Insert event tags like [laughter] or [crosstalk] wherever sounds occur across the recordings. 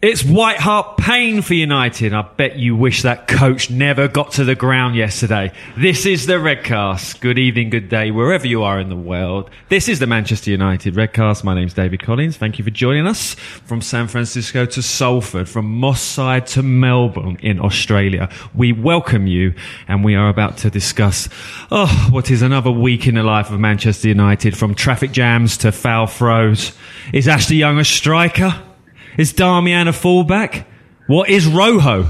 It's White Hart pain for United. I bet you wish that coach never got to the ground yesterday. This is the Redcast. Good evening, good day, wherever you are in the world. This is the Manchester United Redcast. My name's David Collins. Thank you for joining us from San Francisco to Salford, from Moss Side to Melbourne in Australia. We welcome you and we are about to discuss, oh, what is another week in the life of Manchester United from traffic jams to foul throws. Is Ashley Young a striker? Is Darmian a fullback? What is Rojo?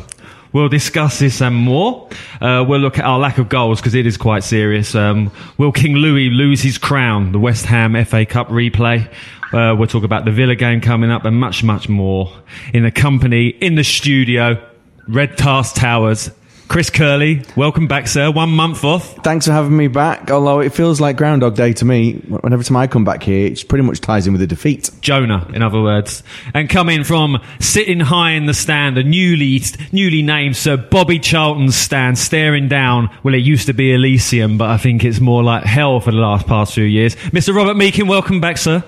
We'll discuss this and more. Uh, we'll look at our lack of goals because it is quite serious. Um, will King Louis lose his crown? The West Ham FA Cup replay. Uh, we'll talk about the Villa game coming up and much, much more in the company, in the studio, Redcast Towers. Chris Curley, welcome back, sir. One month off. Thanks for having me back. Although it feels like Groundhog Day to me. Whenever time I come back here, it pretty much ties in with a defeat. Jonah, in other words, and coming from sitting high in the stand, a newly newly named Sir Bobby Charlton's stand, staring down. Well, it used to be Elysium, but I think it's more like hell for the last past few years. Mr. Robert Meakin, welcome back, sir.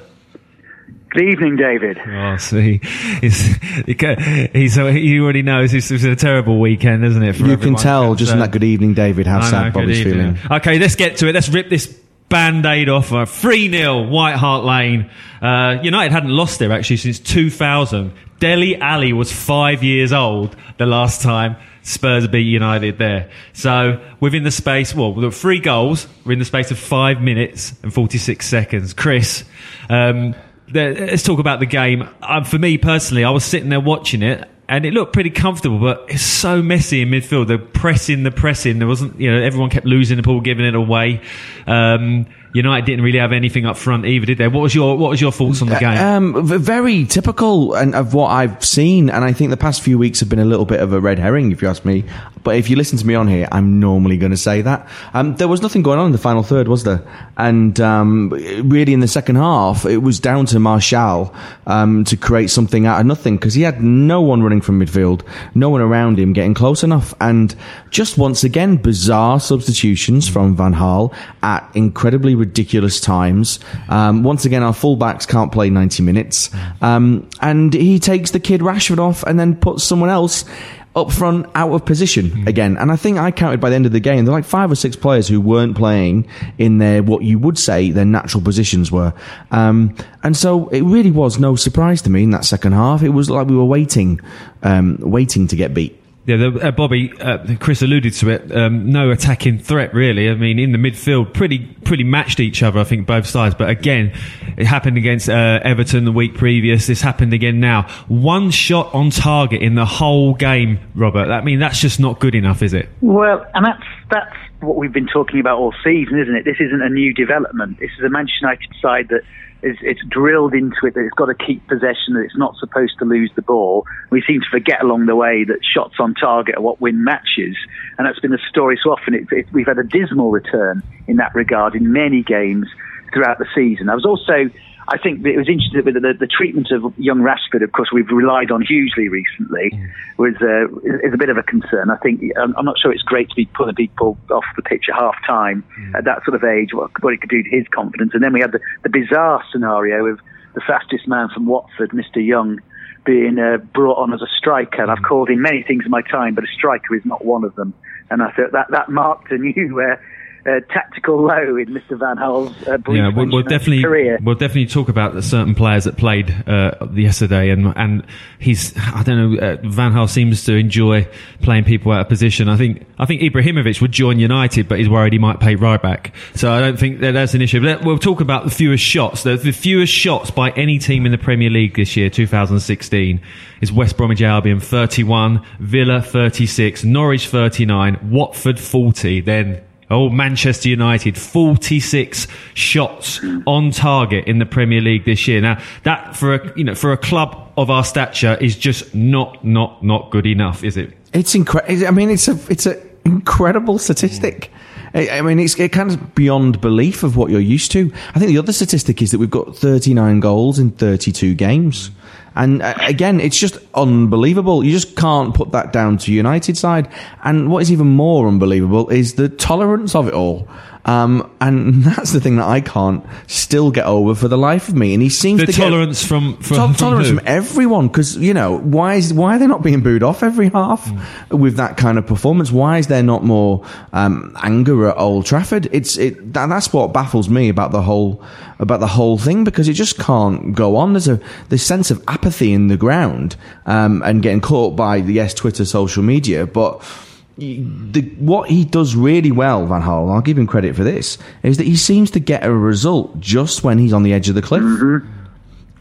Good evening, David. Oh, see, he's, he's, he already knows this was a terrible weekend, isn't it? you can tell just in that good evening, David, how sad know, Bobby's feeling. Okay, let's get to it. Let's rip this band-aid off. Uh, 3-0, White Hart Lane. Uh, United hadn't lost there actually since 2000. Dele Alli was five years old the last time Spurs beat United there. So within the space, well, the three goals were in the space of five minutes and 46 seconds. Chris, um, let's talk about the game. Um, for me personally, I was sitting there watching it, and it looked pretty comfortable, but it's so messy in midfield. The pressing, the pressing. There wasn't, you know, everyone kept losing the ball, giving it away. Um, United didn't really have anything up front either, did they? What was your What was your thoughts on the game? Um, very typical and of what I've seen, and I think the past few weeks have been a little bit of a red herring, if you ask me. But if you listen to me on here, I'm normally going to say that um, there was nothing going on in the final third, was there? And um, really, in the second half, it was down to Martial um, to create something out of nothing because he had no one running from midfield, no one around him getting close enough, and just once again, bizarre substitutions from Van Gaal at incredibly ridiculous times. Um, once again, our fullbacks can't play 90 minutes. Um, and he takes the kid Rashford off and then puts someone else up front out of position mm. again. And I think I counted by the end of the game, there were like five or six players who weren't playing in their, what you would say their natural positions were. Um, and so it really was no surprise to me in that second half. It was like we were waiting, um, waiting to get beat. Yeah, the, uh, Bobby, uh, Chris alluded to it. Um, no attacking threat, really. I mean, in the midfield, pretty pretty matched each other. I think both sides. But again, it happened against uh, Everton the week previous. This happened again now. One shot on target in the whole game, Robert. I mean, that's just not good enough, is it? Well, and that's that's what we've been talking about all season, isn't it? This isn't a new development. This is a Manchester United side that it's, it's drilled into it that it's got to keep possession, that it's not supposed to lose the ball. We seem to forget along the way that shots on target are what win matches, and that's been the story so often. It, it, we've had a dismal return in that regard in many games throughout the season. I was also I think it was interesting with the, the treatment of young Rashford. Of course, we've relied on hugely recently. Was uh, is a bit of a concern. I think I'm, I'm not sure it's great to be pulling people off the pitch at half time at that sort of age. What, what it could do to his confidence. And then we had the, the bizarre scenario of the fastest man from Watford, Mr. Young, being uh, brought on as a striker. And I've called him many things in my time, but a striker is not one of them. And I thought that that marked a new. Uh, uh, tactical low in Mr. Van Gaal's uh, brief Yeah, we'll, we'll definitely career. we'll definitely talk about the certain players that played uh, yesterday, and and he's I don't know uh, Van Gaal seems to enjoy playing people out of position. I think I think Ibrahimovic would join United, but he's worried he might play right back. So I don't think that that's an issue. But we'll talk about the fewest shots. The, the fewest shots by any team in the Premier League this year, 2016, is West Bromwich Albion 31, Villa 36, Norwich 39, Watford 40. Then Oh, Manchester United, 46 shots on target in the Premier League this year. Now, that for a, you know, for a club of our stature is just not, not, not good enough, is it? It's incredible. I mean, it's a it's an incredible statistic. I mean, it's it kind of beyond belief of what you're used to. I think the other statistic is that we've got 39 goals in 32 games. And uh, again, it's just unbelievable. You just can't put that down to United side. And what is even more unbelievable is the tolerance of it all. Um, and [laughs] that's the thing that I can't still get over for the life of me. And he seems The to tolerance get, from- from- To- from tolerance who? from everyone because you know why is why are they not being booed off every half with that kind of performance? Why is there not more um, anger at Old Trafford? It's it that, that's what baffles me about the whole about the whole thing because it just can't go on. There's a this sense of apathy in the ground um, and getting caught by the yes Twitter social media, but. The, what he does really well, Van Gaal, and I'll give him credit for this, is that he seems to get a result just when he's on the edge of the cliff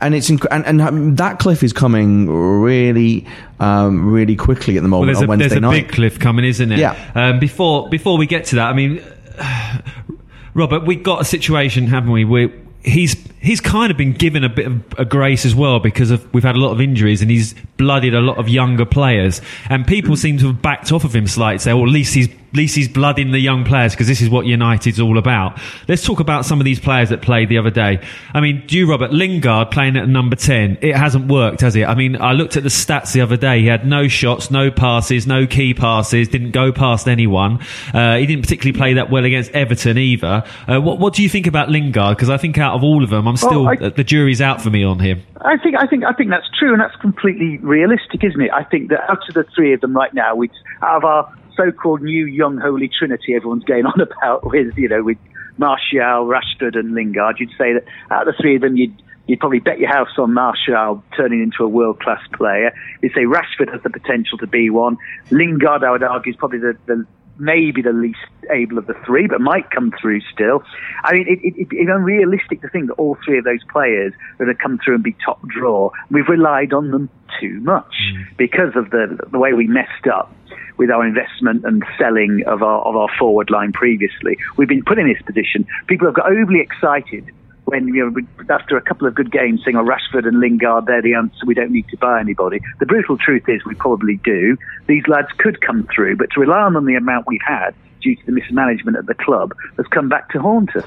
and it's inc- and, and um, that cliff is coming really um, really quickly at the Well, moment there's a, on Wednesday there's a night. big cliff coming, isn't it? Yeah. Um, before before we get to that, I mean, [sighs] Robert, we've got a situation, haven't we? Where he's he's kind of been given a bit of a grace as well because of we've had a lot of injuries and he's blooded a lot of younger players, and people seem to have backed off of him slightly. Say, well, at least he's at least he's blooding the young players because this is what United's all about. Let's talk about some of these players that played the other day. I mean, do you, Robert Lingard playing at number ten? It hasn't worked, has it? I mean, I looked at the stats the other day. He had no shots, no passes, no key passes, didn't go past anyone. Uh, he didn't particularly play that well against Everton either. Uh, what, what do you think about Lingard? Because I think out of all of them, I'm still I- the jury's out for me on him. I think I think I think that's true, and that's completely realistic, isn't it? I think that out of the three of them right now, we out of our so-called new young holy trinity, everyone's going on [laughs] about with you know with Martial, Rashford, and Lingard. You'd say that out of the three of them, you'd you'd probably bet your house on Martial turning into a world-class player. You'd say Rashford has the potential to be one. Lingard, I would argue, is probably the, the maybe the least able of the three, but might come through still. I mean, it, it, it's unrealistic to think that all three of those players are going to come through and be top draw. We've relied on them too much hmm. because of the the way we messed up with our investment and selling of our of our forward line previously. We've been put in this position. People have got overly excited when you know, after a couple of good games saying, "Oh, Rashford and Lingard, they're the answer. We don't need to buy anybody." The brutal truth is, we probably do. These lads could come through, but to rely on the amount we've had due to the mismanagement at the club has come back to haunt us.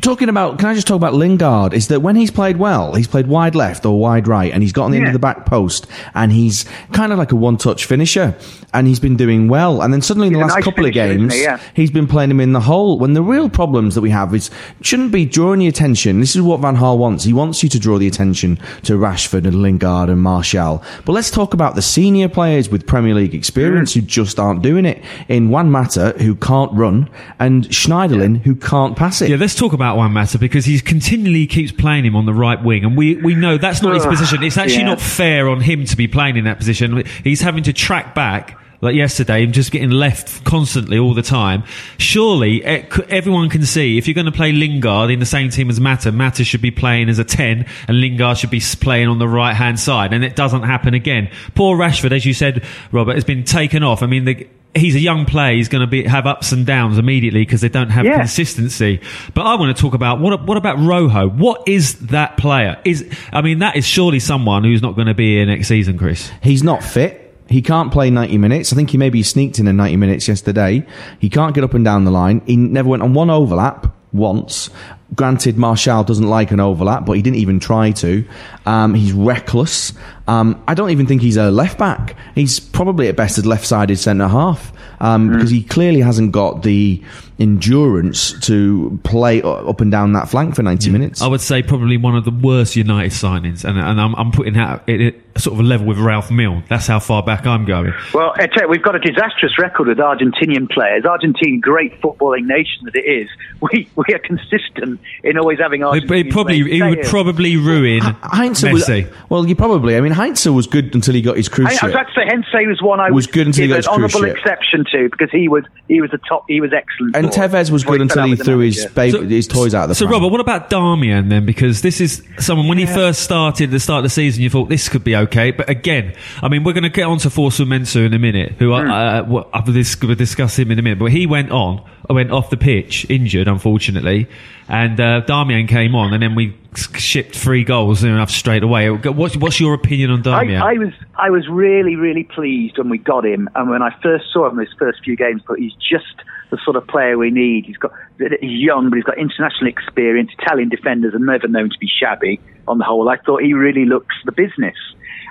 Talking about, can I just talk about Lingard? Is that when he's played well, he's played wide left or wide right, and he's got on the end of the back post, and he's kind of like a one-touch finisher, and he's been doing well. And then suddenly in the He's last nice couple of finisher, isn't games, he? Yeah. he's been playing him in the hole. When the real problems that we have is shouldn't be drawing the attention. This is what Van Gaal wants. He wants you to draw the attention to Rashford and Lingard and Martial. But let's talk about the senior players with Premier League experience mm. who just aren't doing it. In Juan Mata, who can't run, and Schneiderlin, who can't pass it. Yeah, let's talk about Juan Mata because he continually keeps playing him on the right wing, and we, we know that's not his position. It's actually yeah. not fair on him to be playing in that position. He's having to track back. Like yesterday, and just getting left constantly all the time. Surely, everyone can see if you're going to play Lingard in the same team as Mata, Mata should be playing as a 10, and Lingard should be playing on the right hand side, and it doesn't happen again. Poor Rashford, as you said, Robert, has been taken off. I mean, the, he's a young player. He's going to be have ups and downs immediately because they don't have Yeah. consistency. But I want to talk about what what about Rojo? What is that player? Is I mean that is surely someone who's not going to be here next season, Chris. He's not fit. He can't play 90 minutes. I think he maybe sneaked in in 90 minutes yesterday. He can't get up and down the line. He never went on one overlap once. Granted, Martial doesn't like an overlap, but he didn't even try to. Um, he's reckless. Um, I don't even think he's a left back. He's probably at best a left-sided centre half um, because he clearly hasn't got the endurance to play up and down that flank for 90 minutes. I would say probably one of the worst United signings, and, and I'm, I'm putting that it, it, sort of a level with Ralph Milne. That's how far back I'm going. Well, I you, we've got a disastrous record with Argentinian players. Argentina, great footballing nation that it is, [laughs] we we are consistent in always having It, Argentina. it probably it would probably ruin Heinze Messi. was well, you probably. I mean, Heinze was good until he got his cruise I, I ship. was about to say Heinze was one I Was would good until he got an his cruise honourable ship. exception to because he was he was a top he was excellent. and for. Tevez was good until he threw his manager. baby, his toys out of the car. So, pram. Robert, what about Darmian then? Because this is someone when he first started at the start of the season, you thought this could be okay. But again, I mean, we're going to get on to Fosu-Mensah in a minute, who Hmm. I, uh, well, I- this, we'll discuss him in a minute. But he went on, went off the pitch, injured, unfortunately, and uh, Darmian came on, and then we shipped three goals enough straight away. What's, what's your opinion on Darmian? I, I was I was really really pleased when we got him, and when I first saw him those first few games, but he's just the sort of player we need. He's got he's young, but he's got international experience. Italian defenders are never known to be shabby. On the whole, I thought he really looks the business.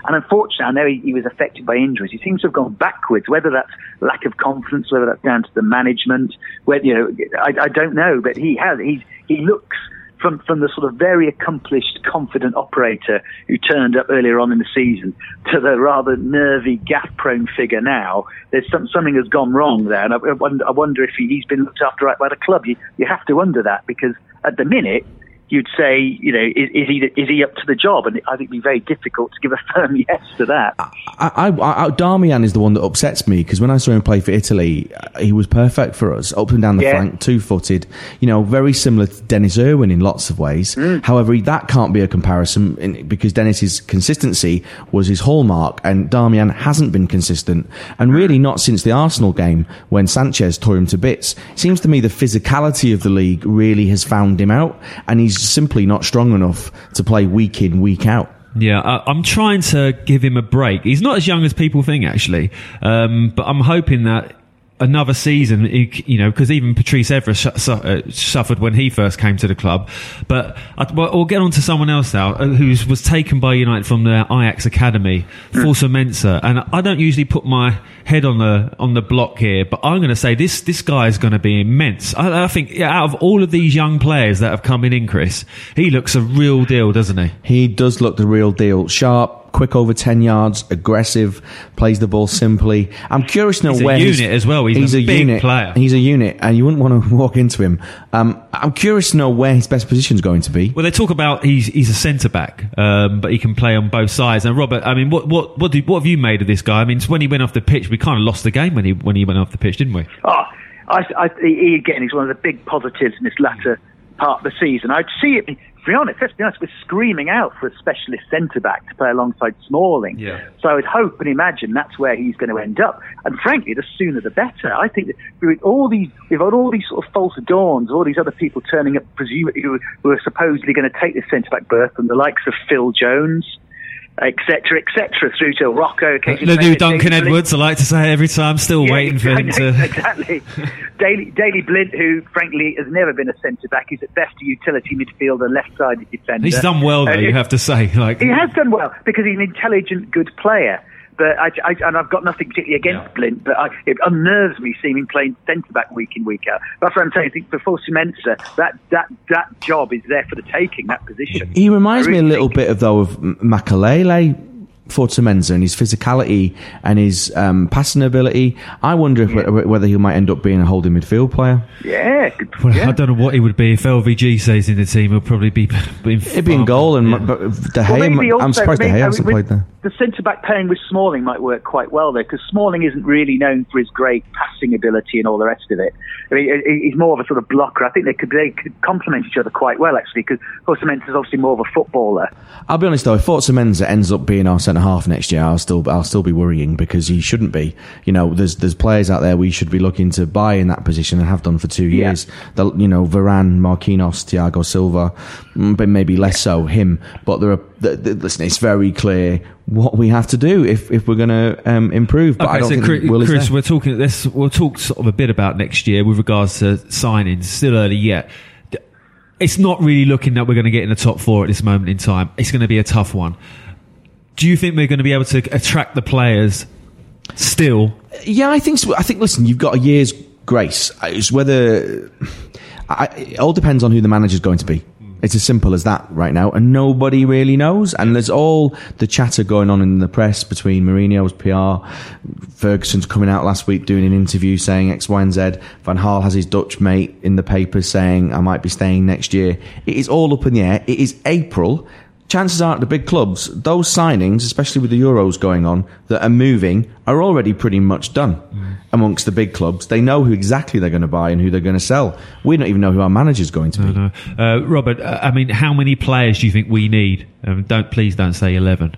And unfortunately, I know he, he was affected by injuries. He seems to have gone backwards. Whether that's lack of confidence, whether that's down to the management, whether you know, I, I don't know. But he has. He's he looks from from the sort of very accomplished, confident operator who turned up earlier on in the season to the rather nervy, gaff-prone figure now. There's some, something has gone wrong there, and I, I wonder, if he, he's been looked after right by the club. You, you have to wonder that because at the minute. You'd say, you know, is, is he is he up to the job? And I think it'd be very difficult to give a [laughs] firm yes to that. I, I, I, Darmian is the one that upsets me because when I saw him play for Italy, uh, he was perfect for us, up and down the Yeah. flank, two-footed. You know, very similar to Denis Irwin in lots of ways. Mm. However, that can't be a comparison in, because Denis's consistency was his hallmark, and Darmian hasn't been consistent, and really not since the Arsenal game when Sanchez tore him to bits. Seems to me the physicality of the league really has found him out, and he's simply not strong enough to play week in, week out. Yeah, I, I'm trying to give him a break. He's not as young as people think, actually, um, but I'm hoping that another season, you know, because even Patrice Evra uh, suffered when he first came to the club. But I, well, we'll get on to someone else now uh, who was taken by United from the Ajax academy, Fosu-Mensah, and I don't usually put my head on the on the block here, but I'm going to say this this guy is going to be immense. I, I think yeah, out of all of these young players that have come in Chris, he looks a real deal, doesn't he? He does look the real deal. Sharp, quick over 10 yards, aggressive, plays the ball simply. I'm curious to know He's a where unit as well. He's a big unit. player. He's a unit, and you wouldn't want to [laughs] walk into him. Um, I'm curious to know where his best position is going to be. Well, they talk about he's he's a centre back, um, but he can play on both sides. And Robert, I mean, what what what, did, what have you made of this guy? I mean, when he went off the pitch, we kind of lost the game when he when he went off the pitch, didn't we? Oh, I, I, he, again, he's one of the big positives in this latter part of the season. I'd see it. Be honest, let's be honest, we're screaming out for a specialist centre back to play alongside Smalling. Yeah. So I would hope and imagine that's where he's going to end up. And frankly, the sooner the better. I think that with all these, we've had all these sort of false dawns, all these other people turning up, presumably who, who are supposedly going to take this centre back berth, and the likes of Phil Jones. Etc. Etc. Through to Rocco, The new Duncan. Edwards, I like to say every time. Still Yeah, waiting for him to. [laughs] exactly. Daley, Daley Blind, who frankly has never been a centre back, he's at best a utility midfielder, left-sided defender. He's done well, though. Uh, You have to say, like he has done well because he's an intelligent, good player. But I, I, and I've got nothing particularly against Blind, but I, it unnerves me seeing him playing centre back week in week out. That's what I'm saying. I think for Fosu-Mensah, that that that job is there for the taking. That position. He reminds I me a really little bit of though of M- Makelele. Fosu and his physicality and his um, passing ability. I wonder if wh- whether he might end up being a holding midfield player. Yeah, good, Well, yeah. I don't know what he would be if LVG stays in the team. He'll probably be. [laughs] be He'd be in goal, and but De Well, Gea. maybe also- I'm surprised I mean, De Gea hasn't mean, played there. The centre back pairing with Smalling might work quite well there because Smalling isn't really known for his great passing ability and all the rest of it. I mean, he's more of a sort of blocker. I think they could they could complement each other quite well actually because Fosu is obviously more of a footballer. I'll be honest though, if Fosu-Mensah ends up being our centre half next year, I'll still I'll still be worrying because he shouldn't be. You know, there's there's players out there we should be looking to buy in that position and have done for two Yeah. years. The, you know, Varane, Marquinhos, Thiago Silva, mm, but maybe less so him. But there are the, the, listen, it's very clear what we have to do if if we're going to um, improve. But I Okay, don't so think Chris, Will is Chris we're talking this. We'll talk sort of a bit about next year with regards to signings. Still early yet. It's not really looking that we're going to get in the top four at this moment in time. It's going to be a tough one. Do you think we're going to be able to attract the players still? Yeah, I think so. I think, listen, you've got a year's grace. It's whether. I, it all depends on who the manager's going to be. It's as simple as that right now, and nobody really knows. And there's all the chatter going on in the press between Mourinho's PR, Ferguson's coming out last week doing an interview saying X, Y, and Z. Van Gaal has his Dutch mate in the papers saying I might be staying next year. It is all up in the air. It is April. Chances are at the big clubs, those signings, especially with the Euros going on, that are moving, are already pretty much done amongst the big clubs. They know who exactly they're going to buy and who they're going to sell. We don't even know who our manager's going to be. No, no. Uh, Robert, uh, I mean, how many players do you think we need? Um, don't please don't say eleven.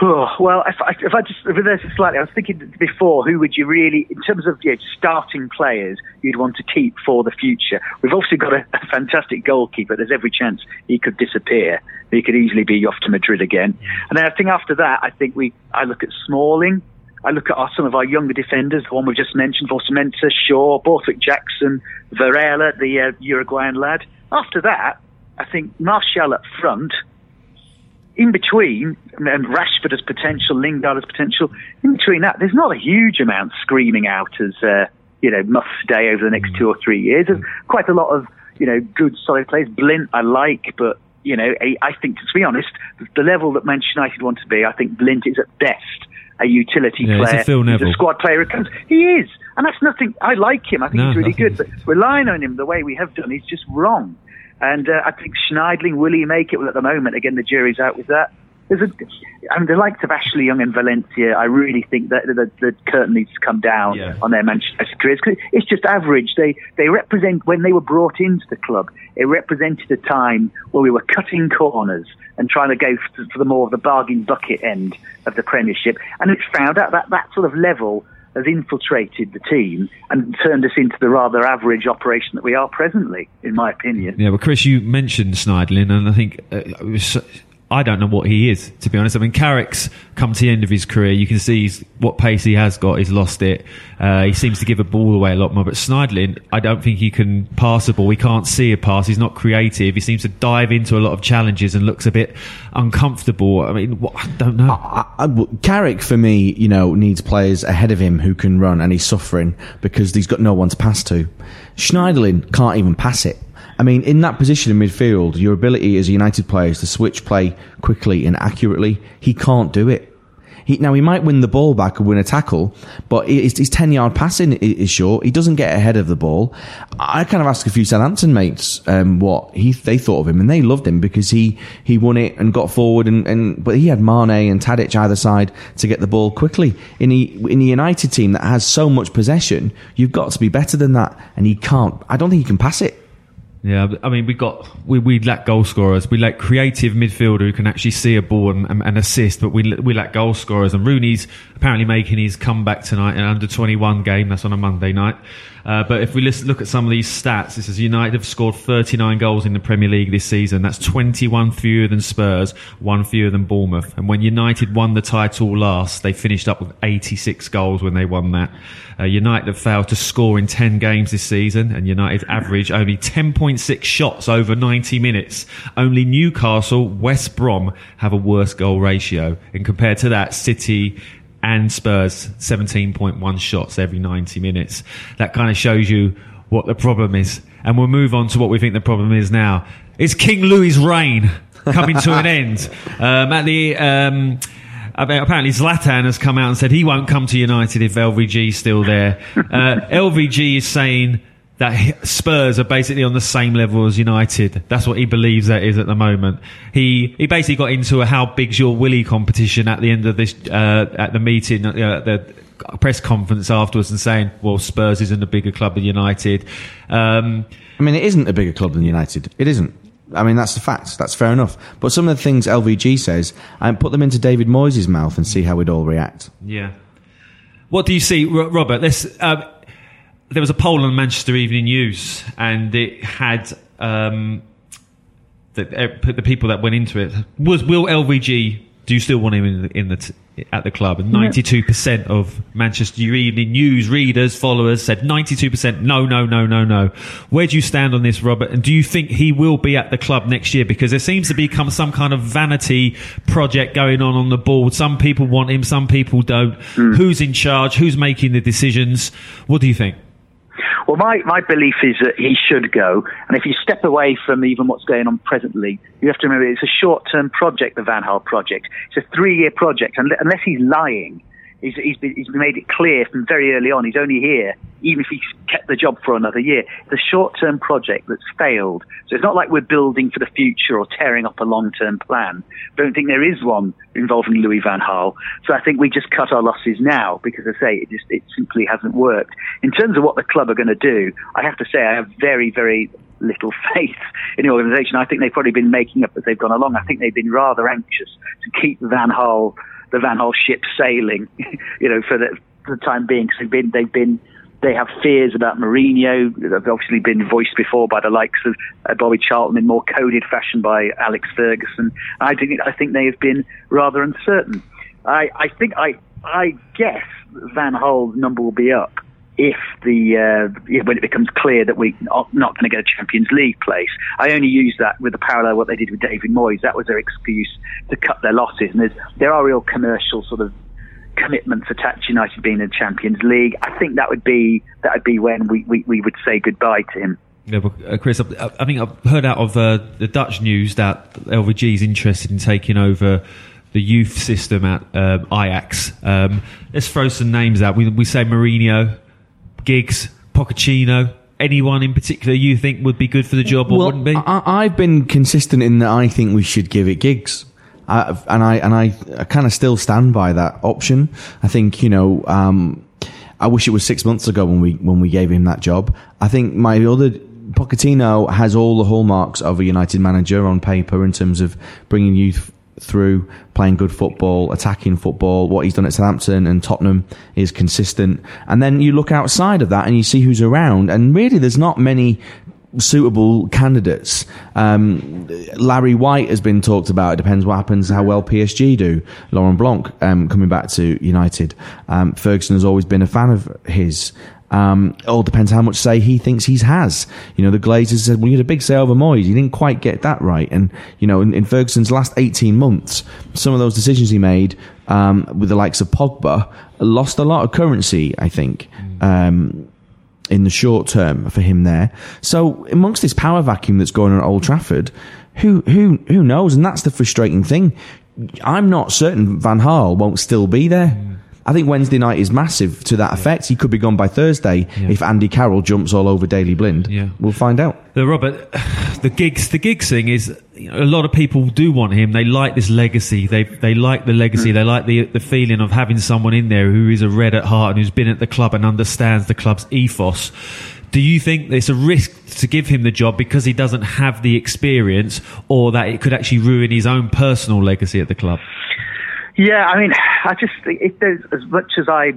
Oh, well, if I, if I just reverse it slightly, I was thinking before, who would you really, in terms of you know, starting players, you'd want to keep for the future? We've obviously got a, a fantastic goalkeeper. There's every chance he could disappear. He could easily be off to Madrid again. And then I think after that, I think we, I look at Smalling. I look at our, some of our younger defenders, the one we've just mentioned, Fosu-Mensah, Shaw, Borthwick Jackson, Varela, the uh, Uruguayan lad. After that, I think Martial up front, in between, and Rashford has potential, Lingard has potential. In between that, there's not a huge amount screaming out as uh, you know must stay over the next two or three years. There's quite a lot of you know good solid players. Blind I like, but you know I, I think to be honest, the level that Manchester United want to be, I think Blind is at best a utility Yeah, he's a player. Neville. a squad player. He is, and that's nothing. I like him. I think No, he's really good, but relying on him the way we have done is just wrong. And uh, I think Schneiderlin, will he make it? Well, at the moment, again, the jury's out with that. There's a, I mean, the likes of Ashley Young and Valencia, I really think that the, the curtain needs to come down Yeah. on their Manchester careers. Cause it's just average. They they represent when they were brought into the club. It represented a time where we were cutting corners and trying to go for, for the more of the bargain bucket end of the Premiership. And it's found out that that sort of level has infiltrated the team and turned us into the rather average operation that we are presently, in my opinion. Yeah, well, Chris, you mentioned Schneiderlin, and I think uh, it was, I don't know what he is, to be honest. I mean, Carrick's come to the end of his career. You can see what pace he has got. He's lost it. Uh, he seems to give a ball away a lot more. But Schneiderlin, I don't think he can pass a ball. He can't see a pass. He's not creative. He seems to dive into a lot of challenges and looks a bit uncomfortable. I mean, what, I don't know. I, I, Carrick, for me, you know, needs players ahead of him who can run, and he's suffering because he's got no one to pass to. Schneiderlin can't even pass it. I mean, in that position in midfield, your ability as a United player is to switch play quickly and accurately. He can't do it. He, now he might win the ball back or win a tackle, but his, his ten yard passing is short. He doesn't get ahead of the ball. I kind of asked a few Southampton mates um, what he they thought of him, and they loved him because he he won it and got forward, and, and but he had Mane and Tadic either side to get the ball quickly. In in the United team that has so much possession, you've got to be better than that, and he can't. I don't think he can pass it. Yeah, I mean, we got we, we lack goal scorers. We lack creative midfielder who can actually see a ball and, and, and assist. But we we lack goal scorers. And Rooney's apparently making his comeback tonight in an under twenty one game. That's on a Monday night. Uh, but if we listen, look at some of these stats, this is United have scored 39 goals in the Premier League this season. That's 21 fewer than Spurs, one fewer than Bournemouth. And when United won the title last, they finished up with 86 goals when they won that. Uh, United have failed to score in 10 games this season, and United average only 10.6 shots over 90 minutes. Only Newcastle, West Brom have a worse goal ratio. And compared to that, City and Spurs 17.1 shots every 90 minutes. That kind of shows you what the problem is. And we'll move on to what we think the problem is now. It's King Louis' reign coming to an end. [laughs] Um, at the um, apparently Zlatan has come out and said he won't come to United if LVG is still there. Uh, LVG is saying that Spurs are basically on the same level as United. That's what he believes that is at the moment. He he basically got into a how big's your willy competition at the end of this uh, at the meeting uh, at the press conference afterwards and saying, well, Spurs isn't a bigger club than United. Um, I mean, it isn't a bigger club than United. It isn't. I mean, that's the fact. That's fair enough. But some of the things LVG says, and put them into David Moyes' mouth and see how we'd all react. Yeah. What do you see, Robert? Let's, um, there was a poll on Manchester Evening News, and it had um, the, uh, the people that went into it was will LVG Do you still want him in the, in the t- at the club? And ninety-two percent of Manchester Evening News readers, followers said ninety-two percent no, no, no, no, no. Where do you stand on this, Robert? And do you think he will be at the club next year? Because there seems to become some kind of vanity project going on on the board. Some people want him, some people don't. Who's in charge? Who's making the decisions? What do you think? Well, my, my belief is that he should go. And if you step away from even what's going on presently, you have to remember it's a short term project, the Van Gaal project. It's a three year project. And unless he's lying, he's, he's, been, he's made it clear from very early on he's only here, even if he's kept the job for another year. It's a short term project that's failed. So it's not like we're building for the future or tearing up a long term plan. I don't think there is one involving Louis Van Gaal. So I think we just cut our losses now because, as I say, it just it simply hasn't worked. In terms of what the club are going to do, I have to say I have very, very little [laughs] faith in the organisation. I think they've probably been making up as they've gone along. I think they've been rather anxious to keep Van Gaal, the Van Gaal ship sailing, [laughs] you know, for the, for the time being. Because they've been, they've been, they have fears about Mourinho. They've obviously been voiced before by the likes of uh, Bobby Charlton in more coded fashion by Alex Ferguson. I think, I think they have been rather uncertain. I, I think, I, I guess Van Gaal's number will be up if the uh, when it becomes clear that we're not, going to get a Champions League place. I only use that with the parallel what they did with David Moyes. That was their excuse to cut their losses, and there are real commercial sort of commitments attached to United being in the Champions League. I think that would be that would be when we, we, we would say goodbye to him. Yeah, uh, Chris, I, I think I've heard out of uh, the Dutch news that LVG is interested in taking over the youth system at um, Ajax. Um, let's throw some names out. We, we say Mourinho, Giggs, Pochettino. Anyone in particular you think would be good for the job or well, wouldn't be? I, I've been consistent in that I think we should give it Giggs. I, and I and I, I kind of still stand by that option. I think you know. Um, I wish it was six months ago when we when we gave him that job. I think my other Pochettino has all the hallmarks of a United manager on paper in terms of bringing youth through, playing good football, attacking football. What he's done at Southampton and Tottenham is consistent. And then you look outside of that and you see who's around, and really there's not many suitable candidates. Um, Larry White has been talked about. It depends what happens, how well PSG do. Laurent Blanc um, coming back to United. Um, Ferguson has always been a fan of his. Um, all depends how much say he thinks he has. You know, the Glazers said, well, you had a big say over Moyes. You didn't quite get that right. And, you know, in, in Ferguson's last 18 months, some of those decisions he made, um, with the likes of Pogba, lost a lot of currency, I think. Um, in the short term for him there. So amongst this power vacuum that's going on at Old Trafford, who who who knows? And that's the frustrating thing. I'm not certain Van Gaal won't still be there. I think Wednesday night is massive to that effect. He could be gone by Thursday if Andy Carroll jumps all over Daley Blind. Yeah. We'll find out. The Robert, [sighs] the Giggs, the Giggs thing is you know, a lot of people do want him. They like this legacy. They they like the legacy. They like the the feeling of having someone in there who is a red at heart and who's been at the club and understands the club's ethos. Do you think it's a risk to give him the job because he doesn't have the experience, or that it could actually ruin his own personal legacy at the club? Yeah, I mean, I just if there's as much as I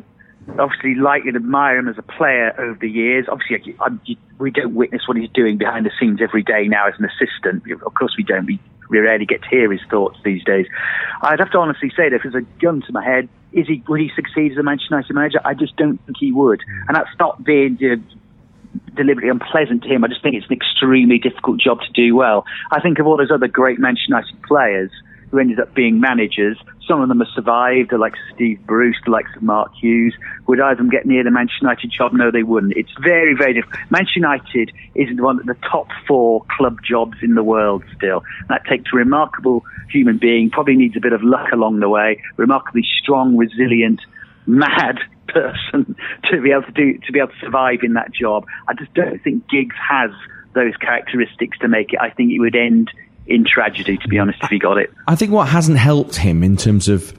obviously like and admire him as a player over the years. Obviously, I, I, we don't witness what he's doing behind the scenes every day now as an assistant. Of course, we don't. We, we rarely get to hear his thoughts these days. I'd have to honestly say that if there's a gun to my head, is he would he succeed as a Manchester United manager? I just don't think he would, and that's not being. You know, deliberately unpleasant to him. I just think it's an extremely difficult job to do well. I think of all those other great Manchester United players who ended up being managers. Some of them have survived, the likes of Steve Bruce, the likes of Mark Hughes. Would either of them get near the Manchester United job? No, they wouldn't. It's very, very difficult. Manchester United is one of the top four club jobs in the world still. That takes a remarkable human being, probably needs a bit of luck along the way, remarkably strong, resilient, mad [laughs] person to be able to do to be able to survive in that job. I just don't think Giggs has those characteristics to make it. I think it would end in tragedy, to be honest, if he got it. I think what hasn't helped him in terms of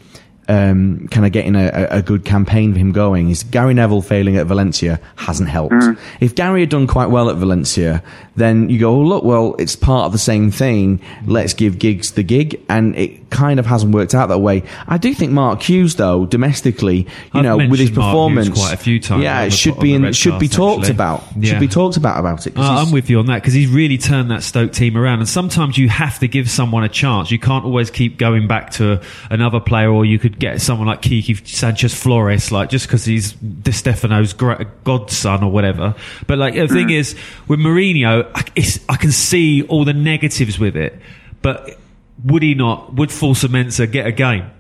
um, kind of getting a, a, good campaign for him going is Gary Neville failing at Valencia hasn't helped. Mm. If Gary had done quite well at Valencia, then you go, oh, look, well, it's part of the same thing. Let's give Giggs the gig. And it kind of hasn't worked out that way. I do think Mark Hughes, though, domestically, you I've know, with his mentioned Mark Hughes performance, quite a few times yeah, it should be in, should be talked actually. about. Yeah. Should be talked about about it. Uh, I'm with you on that because he's really turned that Stoke team around. And sometimes you have to give someone a chance. You can't always keep going back to another player, or you could get someone like Quique Sanchez Flores, like just because he's Di Stefano's godson or whatever. But like the thing is, with Mourinho, I, it's, I can see all the negatives with it. But would he not? Would Fosu-Mensah get a game?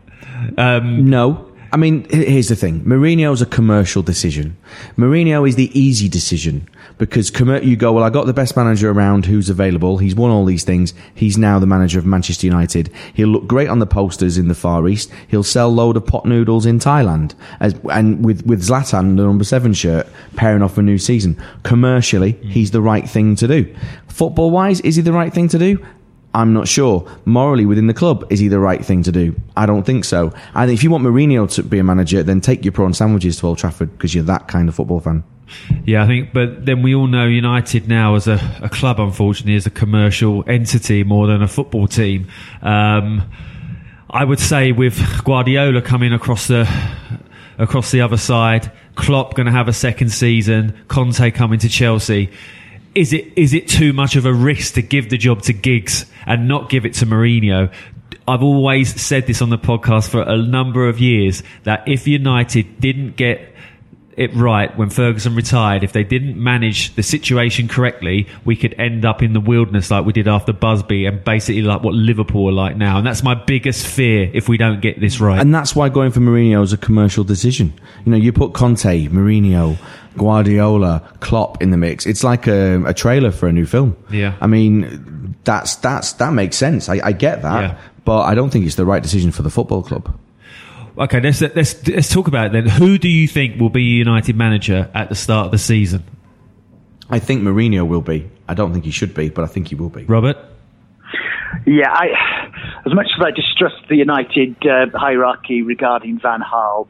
Um, No. I mean, here's the thing. Mourinho's a commercial decision. Mourinho is the easy decision because you go, well, I got the best manager around who's available. He's won all these things. He's now the manager of Manchester United. He'll look great on the posters in the Far East. He'll sell load of pot noodles in Thailand. As, and with, with Zlatan, the number seven shirt, pairing off a new season. Commercially, he's the right thing to do. Football wise, is he the right thing to do? I'm not sure. Morally, within the club, is he the right thing to do? I don't think so. And if you want Mourinho to be a manager, then take your prawn sandwiches to Old Trafford because you're that kind of football fan. Yeah, I think, but then we all know United now as a, a club, unfortunately, is a commercial entity more than a football team. Um, I would say with Guardiola coming across the across the other side, Klopp going to have a second season, Conte coming to Chelsea. Is it is it too much of a risk to give the job to Giggs and not give it to Mourinho? I've always said this on the podcast for a number of years that if United didn't get it right when Ferguson retired, if they didn't manage the situation correctly, we could end up in the wilderness like we did after Busby and basically like what Liverpool are like now. And that's my biggest fear if we don't get this right. And that's why going for Mourinho is a commercial decision. You know, you put Conte, Mourinho, Guardiola, Klopp in the mix. It's like a, a trailer for a new film. Yeah. I mean, that's that's that makes sense. I, I get that, Yeah. but I don't think it's the right decision for the football club. Okay, let's, let's, let's talk about it then. Who do you think will be United manager at the start of the season? I think Mourinho will be. I don't think he should be, but I think he will be. Robert? Yeah, I, as much as I distrust the United uh, hierarchy regarding Van Gaal,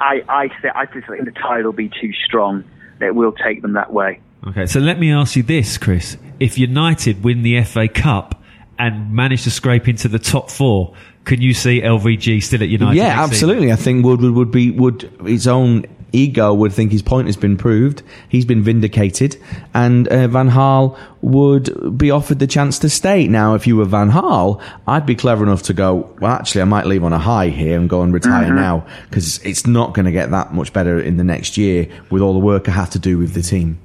I, I, th- I just think the tide will be too strong. It will take them that way. Okay, so let me ask you this, Chris. If United win the FA Cup and manage to scrape into the top four, can you see LVG still at United? yeah, absolutely. I think Woodward would be would his own ego would think his point has been proved. He's been vindicated, and uh, Van Gaal would be offered the chance to stay. Now, if you were Van Gaal, I'd be clever enough to go. Well, actually, I might leave on a high here and go and retire Mhm. now because it's not going to get that much better in the next year with all the work I have to do with the team.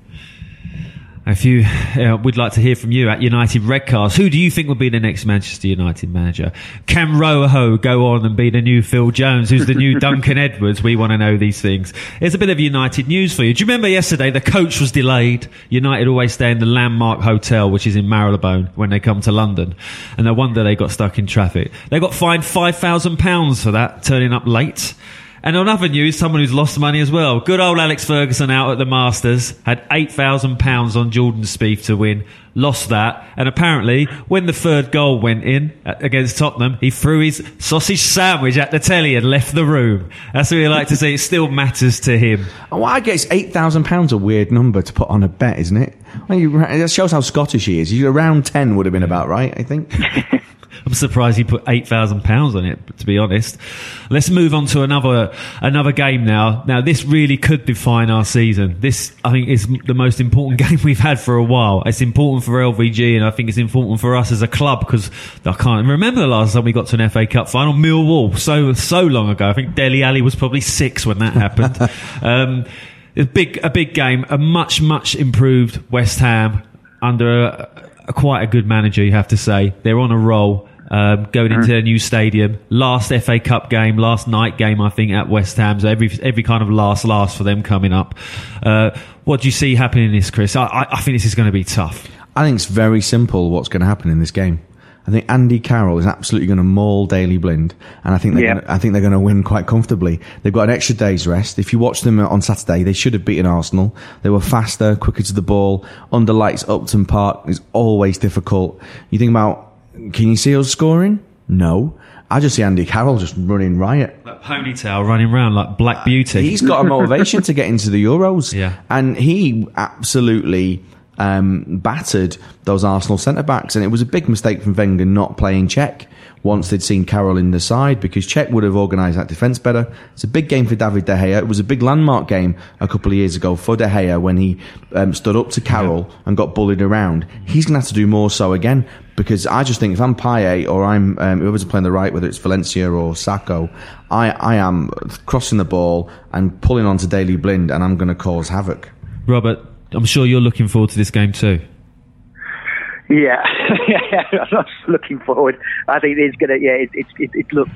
If you, uh, we'd like to hear from you at United Redcast. Who do you think will be the next Manchester United manager? Can Rojo go on and be the new Phil Jones? Who's the new [laughs] Duncan Edwards? We want to know these things. Here's a bit of United news for you. Do you remember yesterday the coach was delayed? United always stay in the Landmark Hotel, which is in Marylebone, when they come to London. And no wonder they got stuck in traffic. They got fined £5,000 for that, turning up late. And on other news, someone who's lost money as well. Good old Alex Ferguson out at the Masters had eight thousand pounds on Jordan Spieth to win, lost that, and apparently when the third goal went in uh, against Tottenham, he threw his sausage sandwich at the telly and left the room. That's what we like to see. It still matters to him. Oh, I guess eight thousand pounds a weird number to put on a bet, isn't it? Well, you, that shows how Scottish he is. You- Around ten would have been about right, I think. [laughs] I'm surprised he put eight thousand pounds on it. To be honest, let's move on to another another game now. Now this really could define our season. This I think is the most important [laughs] game we've had for a while. It's important for LVG, and I think it's important for us as a club because I can't remember the last time we got to an FA Cup final. Millwall, so so long ago. I think Dele Alli was probably six when that happened. [laughs] um, a big a big game, a much much improved West Ham under a, a, quite a good manager, you have to say. They're on a roll. Um, going into a new stadium, last FA Cup game, last night game, I think at West Ham. So every every kind of last last for them coming up. Uh, what do you see happening in this, Chris? I, I, I think this is going to be tough. I think it's very simple what's going to happen in this game. I think Andy Carroll is absolutely going to maul Daley Blind, and I think they're Yeah. going to, I think they're going to win quite comfortably. They've got an extra day's rest. If you watch them on Saturday, they should have beaten Arsenal. They were faster, quicker to the ball. Under lights, Upton Park is always difficult. You think about, can you see us scoring? No. I just see Andy Carroll just running riot. Like ponytail running around like Black uh, Beauty. He's got a motivation to get into the Euros. [laughs] Yeah. And he absolutely, um, battered those Arsenal centre backs, and it was a big mistake from Wenger not playing Cech once they'd seen Carroll in the side because Cech would have organised that defence better. It's a big game for David De Gea. It was a big landmark game a couple of years ago for De Gea when he um, stood up to Carroll yeah. and got bullied around. He's going to have to do more so again because I just think if I'm Payet or I'm um, whoever's playing the right, whether it's Valencia or Sakho, I, I am crossing the ball and pulling onto Daley Blind and I'm going to cause havoc. Robert, I'm sure you're looking forward to this game too. Yeah, [laughs] I'm not looking forward. I think it's gonna. Yeah, it, it, it, looks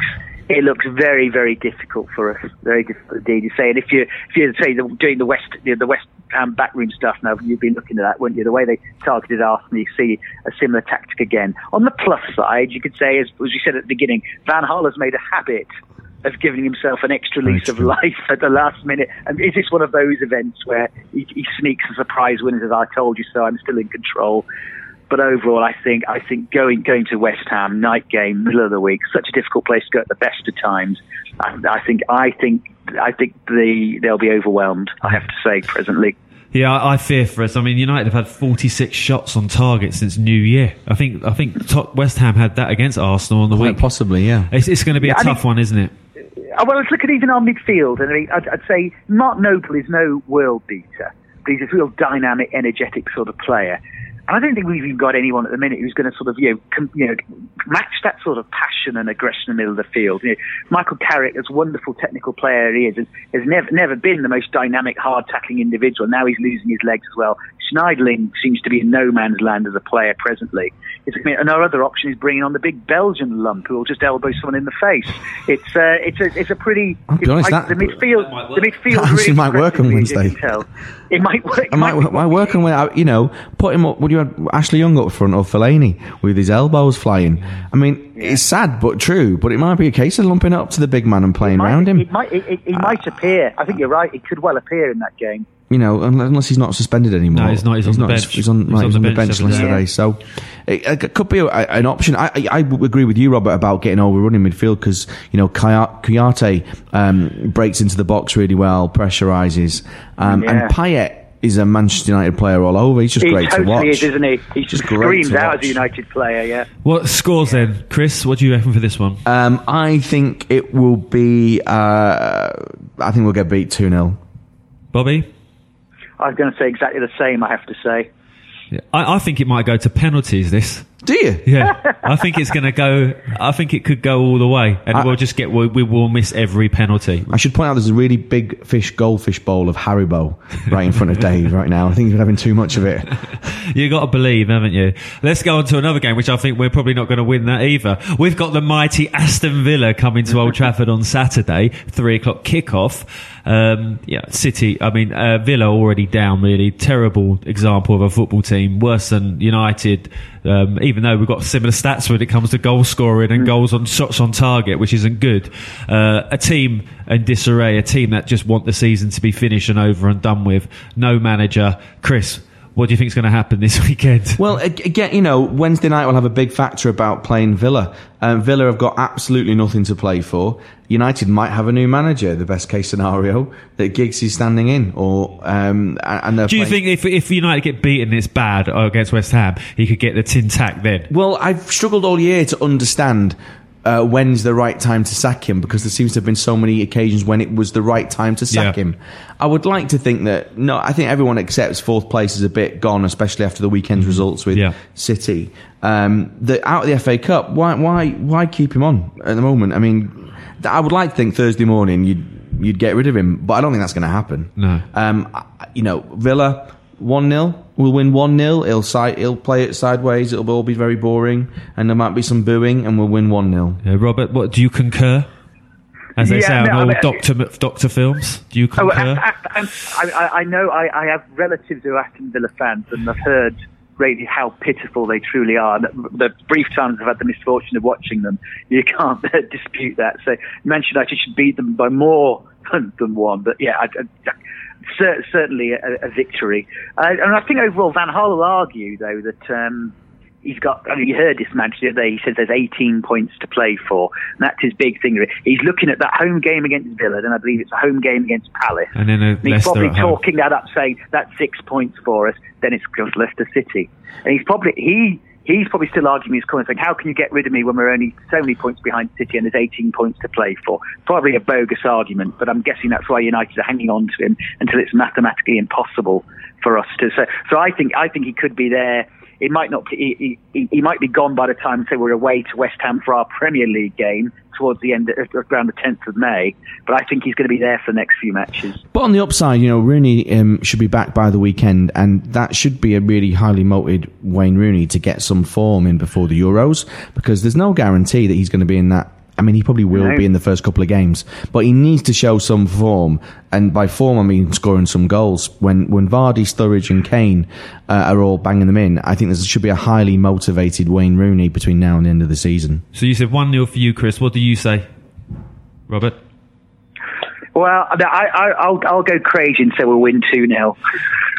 it looks very very difficult for us. Very difficult indeed You say, And if you if you say doing the west the, the West Ham backroom stuff now, you've been looking at that, wouldn't you? The way they targeted Arsenal, you see a similar tactic again. On the plus side, you could say, as, as we said at the beginning, Van Gaal has made a habit of giving himself an extra lease of life at the last minute. And is this one of those events where he, he sneaks a surprise win and says, "I told you so. I'm still in control." But overall, I think I think going going to West Ham night game, middle of the week, such a difficult place to go at the best of times. I, I think I think I think the they'll be overwhelmed. I have to say presently. Yeah, I, I fear for us. I mean, United have had 46 shots on target since New Year. I think I think West Ham had that against Arsenal on the Quite week. Possibly, yeah. It's, it's going to be a tough one, isn't it? Uh, well, let's look at even our midfield, and I mean, I'd, I'd say Mark Noble is no world beater, but he's a real dynamic, energetic sort of player. And I don't think we've even got anyone at the minute who's going to sort of, you know, com- you know, match that sort of passion and aggression in the middle of the field. You know, Michael Carrick, as wonderful technical player he is, has never never been the most dynamic, hard tackling individual. Now he's losing his legs as well. Schneiderlin seems to be in no man's land as a player presently. It's, and our other option is bringing on the big Belgian lump who will just elbow someone in the face. It's uh, it's a it's a pretty. I'll be honest, that, the midfield the midfield that really might work on Wednesday. It might work. It might, might, might work on Wednesday. you know put him up. Would you have Ashley Young up front or Fellaini with his elbows flying? I mean, yeah. it's sad but true. But it might be a case of lumping it up to the big man and playing might, around him. It might it, it, might appear. I think you're right. It could well appear in that game you know, unless he's not suspended anymore. No, he's not. He's, he's on the bench. He's on, right, he's on, the, the bench, bench yesterday. So it, it, could be a, an option. I, I, I, agree with you, Robert, about getting overrun in midfield because you know Kouyaté um, breaks into the box really well, pressurises, um, yeah. and Payet is a Manchester United player all over. He's just he great totally to watch. Is, isn't he? He just screams out as a United player. Yeah. What scores then, Chris? What do you reckon for this one? Um, I think it will be. Uh, I think we'll get beat two 0 Bobby. I was going to say exactly the same. I have to say. Yeah. I, I think it might go to penalties. This. Do you? Yeah, I think it's going to go. I think it could go all the way, and I, we'll just get. We, we, will miss every penalty. I should point out there's a really big fish goldfish bowl of Haribo right in front of Dave right now. I think he's having too much of it. [laughs] you got to believe, haven't you? Let's go on to another game, which I think we're probably not going to win that either. We've got the mighty Aston Villa coming to Old Trafford on Saturday, three o'clock kickoff. Um, yeah, City. I mean, uh, Villa already down. Really terrible example of a football team, worse than United. Um, even though we've got similar stats when it comes to goal scoring and mm. goals on shots on target, which isn't good. Uh, a team in disarray, a team that just want the season to be finished and over and done with. No manager. Chris, what do you think is going to happen this [laughs] weekend? Well, again, you know, Wednesday night will have a big factor about playing Villa. Um, Villa have got absolutely nothing to play for. United might have a new manager, the best case scenario, that Giggs is standing in. Or um, and Do you playing... think if, if United get beaten it's bad against West Ham, he could get the tin tack then? Well, I've struggled all year to understand uh, when's the right time to sack him because there seems to have been so many occasions when it was the right time to sack yeah. him. I would like to think that no, I think everyone accepts fourth place is a bit gone, especially after the weekend's mm-hmm. results with yeah. City. Um, the out of the FA Cup, why why why keep him on at the moment? I mean, I would like to think Thursday morning you'd you'd get rid of him, but I don't think that's going to happen. No, um, you know Villa one 0 We'll win one 0 He'll side, he'll play it sideways. It'll all be very boring, and there might be some booing, and we'll win one 0 yeah, Robert, what do you concur? As they yeah, say on no, all I mean, Doctor Doctor films, do you oh, concur? Oh, I, I, I, know I, I have relatives who are Aston Villa fans, and I've heard really how pitiful they truly are. The, the brief times I've had the misfortune of watching them, you can't [laughs] dispute that. So Manchester United should beat them by more [laughs] than one. But yeah, I, certainly a, a victory. Uh, and I think overall, Van Gaal will argue, though, that um, he's got. I mean, you heard this match the other day. He says there's 18 points to play for, and that's his big thing. He's looking at that home game against Villa, and I believe it's a home game against Palace. And then a And he's probably at home. talking that up, saying that's six points for us. Then it's just Leicester City, and he's probably he. He's probably still arguing his corner, saying, "How can you get rid of me when we're only so many points behind City and there's 18 points to play for?" Probably a bogus argument, but I'm guessing that's why United are hanging on to him until it's mathematically impossible for us to. So, so I think I think he could be there. It might not. He, he, he might be gone by the time, say, we're away to West Ham for our Premier League game towards the end, of, around the 10th of May. But I think he's going to be there for the next few matches. But on the upside, you know, Rooney um, should be back by the weekend, and that should be a really highly motivated Wayne Rooney to get some form in before the Euros, because there's no guarantee that he's going to be in that. I mean, he probably will No. be in the first couple of games, but he needs to show some form, and by form I mean scoring some goals. When when Vardy, Sturridge, and Kane uh, are all banging them in, I think there should be a highly motivated Wayne Rooney between now and the end of the season. So you said 1 0 for you, Chris. What do you say, Robert? Well, I, I, I'll, I'll go crazy and say we'll win 2 0.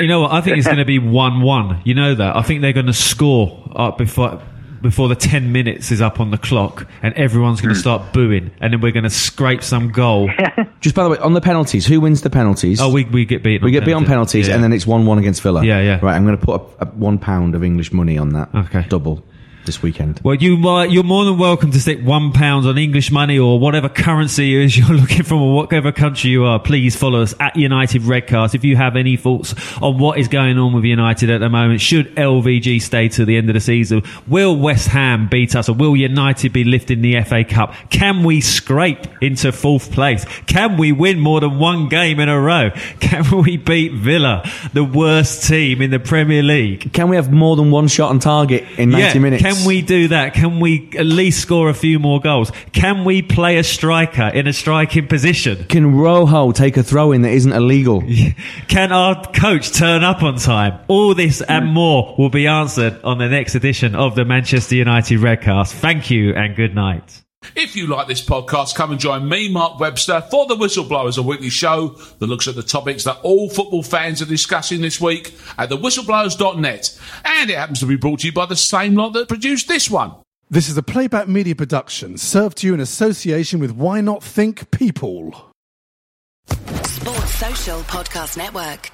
You know what? I think it's going to be 1 1. You know that? I think they're going to score up before. Before the 10 minutes is up on the clock, and everyone's Hmm. going to start booing, and then we're going to scrape some goal. [laughs] Just by the way, on the penalties, who wins the penalties? Oh, we, we get beaten. We on get beat on penalties, Yeah. and then it's one-one against Villa. Yeah, yeah. Right, I'm going to put a, a one pound of English money on that. Okay. double this weekend. Well, you might, you're more than welcome to stick one pound on English money or whatever currency is [laughs] you're looking from or whatever country you are. Please follow us at United Redcast. If you have any thoughts on what is going on with United at the moment, should LVG stay to the end of the season? Will West Ham beat us or will United be lifting the FA Cup? Can we scrape into fourth place? Can we win more than one game in a row? [laughs] Can we beat Villa, the worst team in the Premier League? Can we have more than one shot on target in 90 yeah, minutes? Can we do that? Can we at least score a few more goals? Can we play a striker in a striking position? Can Rojo take a throw in that isn't illegal? [laughs] Can our coach turn up on time? All this and more will be answered on the next edition of the Manchester United Redcast. Thank you and good night. If you like this podcast, come and join me, Mark Webster, for The Whistleblowers, a weekly show that looks at the topics that all football fans are discussing this week at thewhistleblowers.net. And it happens to be brought to you by the same lot that produced this one. This is a playback media production served to you in association with Why Not Think People. Sports Social Podcast Network.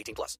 18 plus.